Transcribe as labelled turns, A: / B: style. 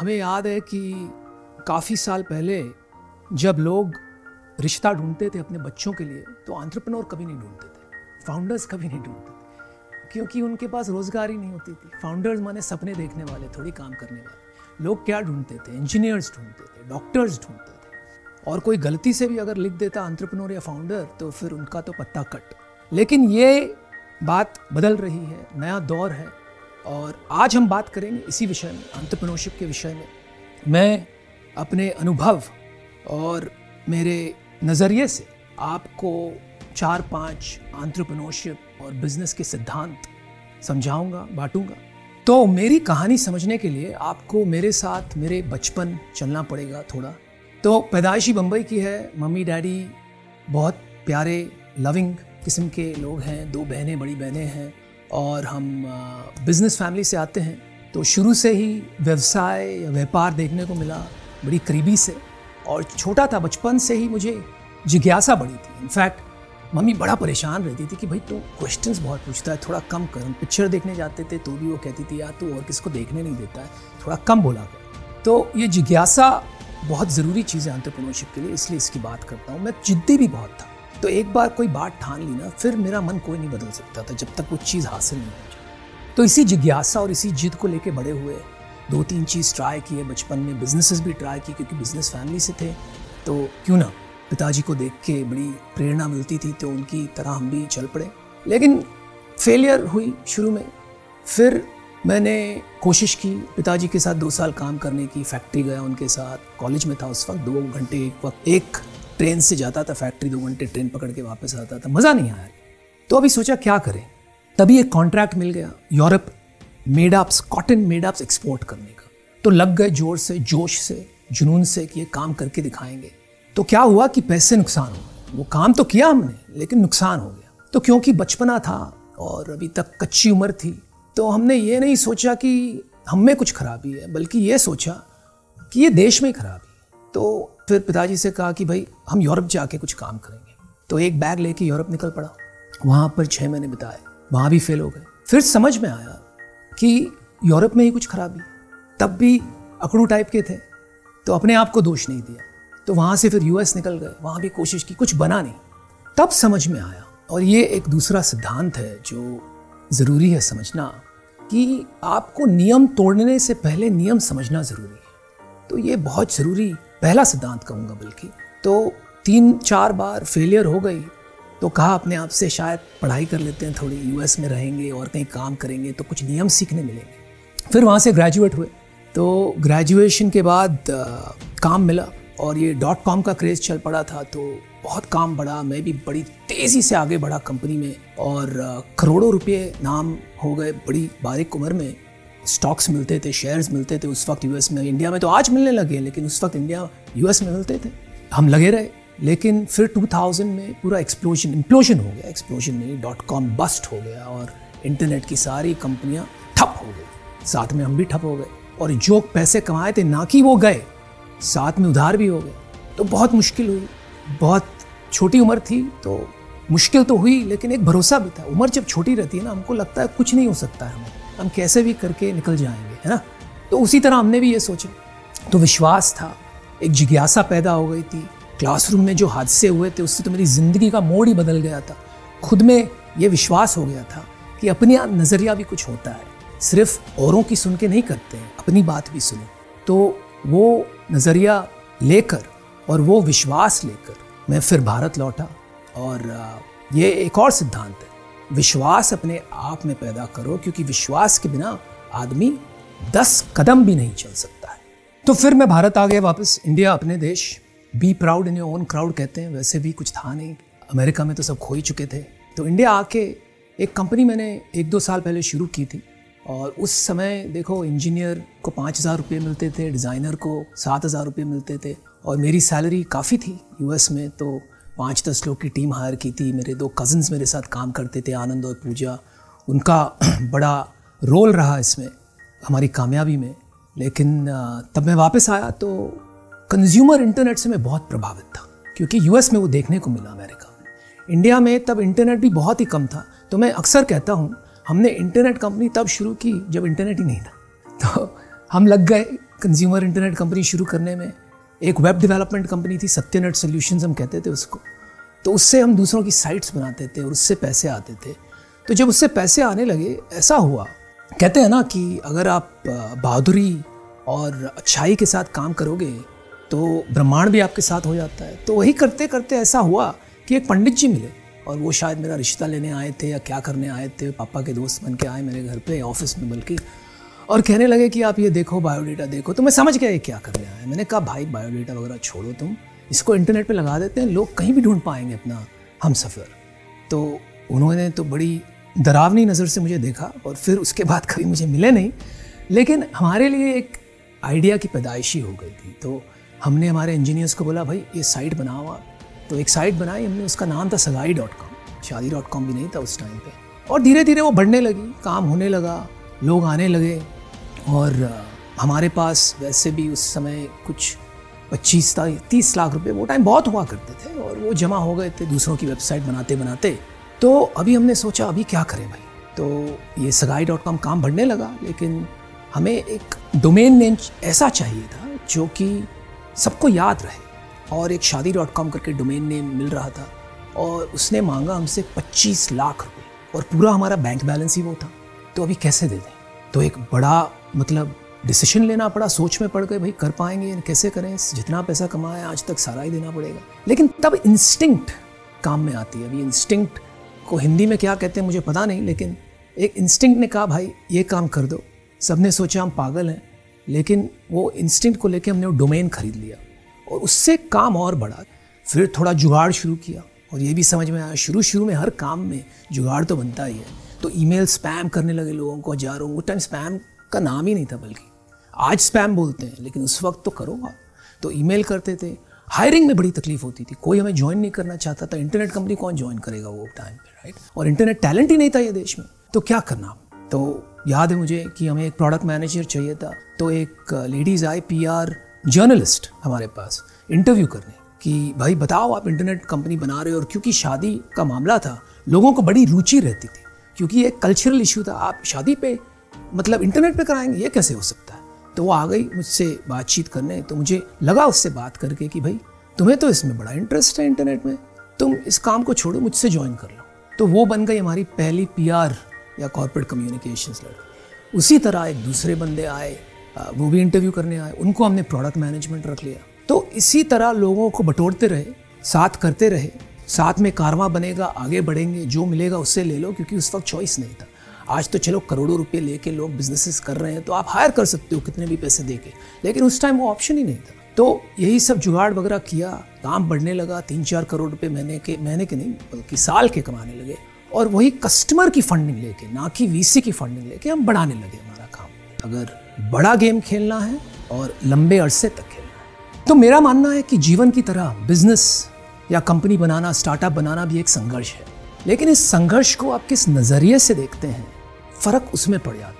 A: हमें याद है कि काफ़ी साल पहले जब लोग रिश्ता ढूंढते थे अपने बच्चों के लिए तो आंट्रप्रनोर कभी नहीं ढूंढते थे फाउंडर्स कभी नहीं ढूंढते थे, क्योंकि उनके पास रोज़गार ही नहीं होती थी। फाउंडर्स माने सपने देखने वाले, थोड़ी काम करने वाले। लोग क्या ढूंढते थे? इंजीनियर्स ढूंढते थे डॉक्टर्स ढूंढते थे। और कोई गलती से भी अगर लिख देता आंट्रप्रनोर या फाउंडर तो फिर उनका तो पत्ता कट। लेकिन ये बात बदल रही है, नया दौर है। और आज हम बात करेंगे इसी विषय में अंतप्रनोरशिप के विषय में। मैं अपने अनुभव और मेरे नज़रिए से आपको चार पाँच आंट्रप्रनोरशिप और बिज़नेस के सिद्धांत समझाऊँगा, बांटूँगा। तो मेरी कहानी समझने के लिए आपको मेरे साथ मेरे बचपन चलना पड़ेगा थोड़ा। तो पैदाइशी बम्बई की है, मम्मी डैडी बहुत प्यारे लविंग किस्म के लोग हैं, दो बहनें, बड़ी बहनें हैं। और हम बिज़नेस फैमिली से आते हैं तो शुरू से ही व्यवसाय या व्यापार देखने को मिला बड़ी करीबी से और छोटा था, बचपन से ही मुझे जिज्ञासा बढ़ी थी। इनफैक्ट मम्मी बड़ा परेशान रहती थी कि भाई तू तो क्वेश्चंस बहुत पूछता है, थोड़ा कम कर। हम पिक्चर देखने जाते थे तो भी वो कहती थी, यार तू और किसको देखने नहीं देता है, थोड़ा कम बोला कर। तो ये जिज्ञासा बहुत ज़रूरी चीज़ है एंटरप्रेन्योरशिप के लिए, इसलिए इसकी बात करता हूँ। मैं जिद्दी भी बहुत था। तो एक बार कोई बात ठान ली ना, फिर मेरा मन कोई नहीं बदल सकता था जब तक वो चीज़ हासिल नहीं हो जाए तो इसी जिज्ञासा और इसी जिद को लेके बड़े हुए दो तीन चीज़ ट्राई किए, बचपन में बिजनेसेस भी ट्राई किए, क्योंकि बिज़नेस फैमिली से थे तो क्यों ना, पिताजी को देख के बड़ी प्रेरणा मिलती थी तो उनकी तरह हम भी चल पड़े। लेकिन फेलियर हुई शुरू में, फिर मैंने कोशिश की पिताजी के साथ दो साल काम करने की फैक्ट्री गया उनके साथ कॉलेज में था उस वक्त, दो घंटे एक वक्त, एक ट्रेन से जाता था फैक्ट्री दो घंटे ट्रेन पकड़ के वापस आता था। मज़ा नहीं आया। तो अभी सोचा क्या करें? तभी एक कॉन्ट्रैक्ट मिल गया Europe made ups cotton made ups export करने का। तो लग गए ज़ोर से, जोश से, जुनून से कि ये काम करके दिखाएँगे। तो क्या हुआ कि पैसे नुकसान हो वो काम तो किया हमने, लेकिन नुकसान हो गया। तो क्योंकि बचपना था और अभी तक कच्ची उम्र थी तो हमने ये नहीं सोचा कि हम में कुछ खराबी है, बल्कि ये सोचा कि ये देश में खराबी तो फिर पिताजी से कहा कि भाई, हम यूरोप जाके कुछ काम करेंगे। तो एक बैग लेके यूरोप निकल पड़ा। वहाँ पर छः महीने बिताए। वहाँ भी फेल हो गए। फिर समझ में आया कि यूरोप में ही कुछ खराबी तब भी अकड़ू टाइप के थे। तो अपने आप को दोष नहीं दिया। तो वहाँ से फिर यूएस निकल गए। वहाँ भी कोशिश की, कुछ बना नहीं। तब समझ में आया। और ये एक दूसरा सिद्धांत है जो ज़रूरी है समझना कि आपको नियम तोड़ने से पहले नियम समझना ज़रूरी है। तो ये बहुत ज़रूरी पहला सिद्धांत कहूँगा बल्कि तो तीन चार बार फेलियर हो गई तो कहा अपने आप से शायद पढ़ाई कर लेते हैं थोड़ी यूएस में रहेंगे और कहीं काम करेंगे तो कुछ नियम सीखने मिलेंगे। फिर वहाँ से ग्रेजुएट हुए तो ग्रेजुएशन के बाद आ, काम मिला और ये डॉट कॉम का क्रेज़ चल पड़ा था तो बहुत काम बढ़ा मैं भी बड़ी तेज़ी से आगे बढ़ा कंपनी में और करोड़ों रुपए नाम हो गए बड़ी बारीक उम्र में। स्टॉक्स मिलते थे शेयर्स मिलते थे उस वक्त यूएस में इंडिया में तो आज मिलने लगे लेकिन उस वक्त इंडिया यूएस में मिलते थे। हम लगे रहे, लेकिन फिर 2000 में पूरा एक्सप्लोजन इम्प्लोजन हो गया एक्सप्लोजन में डॉट कॉम बस्ट हो गया और इंटरनेट की सारी कंपनियाँ ठप हो गई। साथ में हम भी ठप हो गए और जो पैसे कमाए थे, ना कि वो गए, साथ में उधार भी हो गए तो बहुत मुश्किल हुई, बहुत छोटी उम्र थी तो मुश्किल तो हुई, लेकिन एक भरोसा भी था। उम्र जब छोटी रहती है ना, हमको लगता है कुछ नहीं हो सकता है हमें। हम कैसे भी करके निकल जाएँगे, है ना? तो उसी तरह हमने भी ये सोचा। तो विश्वास था, एक जिज्ञासा पैदा हो गई थी। क्लासरूम में जो हादसे हुए थे, उससे तो मेरी ज़िंदगी का मोड़ ही बदल गया था। खुद में ये विश्वास हो गया था कि अपने नज़रिया भी कुछ होता है। सिर्फ़ औरों की सुन के नहीं करते हैं अपनी बात भी सुनो। तो वो नज़रिया लेकर और वो विश्वास लेकर मैं फिर भारत लौटा। और ये एक और सिद्धांत है। विश्वास अपने आप में पैदा करो, क्योंकि विश्वास के बिना आदमी दस कदम भी नहीं चल सकता है। तो फिर मैं भारत आ गया वापस, इंडिया अपने देश। Be proud in your own crowd कहते हैं, वैसे भी कुछ था नहीं। अमेरिका में तो सब खो ही चुके थे। तो इंडिया आके एक कंपनी मैंने एक दो साल पहले शुरू की थी। और उस समय देखो, इंजीनियर को पाँच हज़ार रुपये मिलते थे, डिज़ाइनर को सात हज़ार रुपये मिलते थे। और मेरी सैलरी काफ़ी थी यूएस में तो पाँच दस लोग की टीम हायर की थी। मेरे दो कज़न्स मेरे साथ काम करते थे, आनंद और पूजा। उनका बड़ा रोल रहा इसमें, हमारी कामयाबी में। लेकिन तब मैं वापस आया तो कंज्यूमर इंटरनेट से मैं बहुत प्रभावित था, क्योंकि यूएस में वो देखने को मिला अमेरिका में। इंडिया में तब इंटरनेट भी बहुत ही कम था। तो मैं अक्सर कहता हूँ, हमने इंटरनेट कंपनी तब शुरू की जब इंटरनेट ही नहीं था। तो हम लग गए कंज्यूमर इंटरनेट कंपनी शुरू करने में। एक वेब डेवलपमेंट कंपनी थी सत्यनेट सोल्यूशंस हम कहते थे उसको। तो उससे हम दूसरों की साइट्स बनाते थे और उससे पैसे आते थे। तो जब उससे पैसे आने लगे, ऐसा हुआ। कहते हैं ना कि अगर आप बहादुरी और अच्छाई के साथ काम करोगे तो ब्रह्मांड भी आपके साथ हो जाता है। तो वही करते करते ऐसा हुआ कि एक पंडित जी मिले और वो शायद मेरा रिश्ता लेने आए थे या क्या करने आए थे, पापा के दोस्त बन के आए मेरे घर पे ऑफ़िस में बल्कि। और कहने लगे कि आप ये देखो बायोडेटा देखो। तो मैं समझ गया ये क्या करने आए मैंने कहा, भाई बायोडेटा वगैरह छोड़ो तुम। इसको इंटरनेट पे लगा देते हैं। लोग कहीं भी ढूंढ पाएँगे अपना हम सफ़र। तो उन्होंने तो बड़ी डरावनी नज़र से मुझे देखा और फिर उसके बाद कभी मुझे मिले नहीं। लेकिन हमारे लिए एक आइडिया की पैदाइशी हो गई थी। तो हमने हमारे इंजीनियर्स को बोला, भाई, ये साइट बनाओ आप। तो एक साइट बनाई हमने। उसका नाम था Sagai dot com Shaadi dot com भी नहीं था उस टाइम पे। और धीरे धीरे वो बढ़ने लगी, काम होने लगा, लोग आने लगे। और हमारे पास वैसे भी उस समय कुछ पच्चीस तीस लाख रुपए वो टाइम बहुत हुआ करते थे और वो जमा हो गए थे दूसरों की वेबसाइट बनाते बनाते। तो अभी हमने सोचा, अभी क्या करें भाई? तो ये सगाई डॉट कॉम काम बढ़ने लगा, लेकिन हमें एक डोमेन नेम ऐसा चाहिए था जो कि सबको याद रहे और एक शादी डॉट कॉम करके डोमेन नेम मिल रहा था और उसने मांगा हमसे 25 लाख रुपए और पूरा हमारा बैंक बैलेंस ही वो था। तो अभी कैसे दे दें? तो एक बड़ा मतलब डिसीशन लेना पड़ा, सोच में पड़ गए, भाई कर पाएँगे कैसे करें? जितना पैसा कमाया, आज तक सारा ही देना पड़ेगा। लेकिन तब इंस्टिंक्ट काम में आती है। अभी इंस्टिंक्ट को हिंदी में क्या कहते हैं, मुझे पता नहीं, लेकिन एक इंस्टिंक्ट ने कहा, भाई, ये काम कर दो। सबने सोचा, हम पागल हैं। लेकिन वो इंस्टिंक्ट को लेके हमने वो डोमेन खरीद लिया और उससे काम और बढ़ा। फिर थोड़ा जुगाड़ शुरू किया और ये भी समझ में आया शुरू शुरू में हर काम में जुगाड़ तो बनता ही है। तो ईमेल स्पैम करने लगे लोगों को, हज़ारों उस टाइम स्पैम का नाम ही नहीं था बल्कि आज स्पैम बोलते हैं, लेकिन उस वक्त तो करो आप। तो ईमेल करते थे। हायरिंग में बड़ी तकलीफ़ होती थी। कोई हमें ज्वाइन नहीं करना चाहता था। इंटरनेट कंपनी कौन ज्वाइन करेगा वो टाइम पे राइट और इंटरनेट टैलेंट ही नहीं था ये देश में। तो क्या करना तो याद है मुझे कि हमें एक प्रोडक्ट मैनेजर चाहिए था। तो एक लेडीज़ आई पी जर्नलिस्ट हमारे पास इंटरव्यू करने कि, भाई, बताओ आप इंटरनेट कंपनी बना रहे हो? और क्योंकि शादी का मामला था, लोगों को बड़ी रुचि रहती थी, क्योंकि एक कल्चरल इशू था। आप शादी पे मतलब इंटरनेट पे कराएँगे, ये कैसे हो सकता है? तो वो आ गई मुझसे बातचीत करने तो मुझे लगा उससे बात करके कि भाई, तुम्हें तो इसमें बड़ा इंटरेस्ट है इंटरनेट में, तुम इस काम को छोड़ो, मुझसे ज्वाइन कर लो। तो वो बन गई हमारी पहली पीआर या कॉरपोरेट कम्युनिकेशन लड़की। उसी तरह एक दूसरे बंदे आए वो भी इंटरव्यू करने आए, उनको हमने प्रोडक्ट मैनेजमेंट रख लिया। तो इसी तरह लोगों को बटोरते रहे, साथ करते रहे, साथ में कारवा बनेगा, आगे बढ़ेंगे, जो मिलेगा उससे ले लो, क्योंकि उस वक्त चॉइस नहीं था। आज तो चलो करोड़ों रुपए लेके लोग बिजनेसेस कर रहे हैं तो आप हायर कर सकते हो कितने भी पैसे दे के लेकिन उस टाइम वो ऑप्शन ही नहीं था। तो यही सब जुगाड़ वगैरह किया काम बढ़ने लगा तीन चार करोड़ रुपये महीने के महीने के नहीं, बल्कि साल के कमाने लगे। और वही कस्टमर की फंडिंग लेके, ना कि वीसी की फंडिंग लेके हम बढ़ाने लगे हमारा काम। अगर बड़ा गेम खेलना है और लंबे अरसे तक खेलना है। तो मेरा मानना है कि जीवन की तरह बिज़नेस या कंपनी बनाना स्टार्टअप बनाना भी एक संघर्ष है। लेकिन इस संघर्ष को आप किस नज़रिए से देखते हैं? फ़र्क उसमें पड़ जाता है।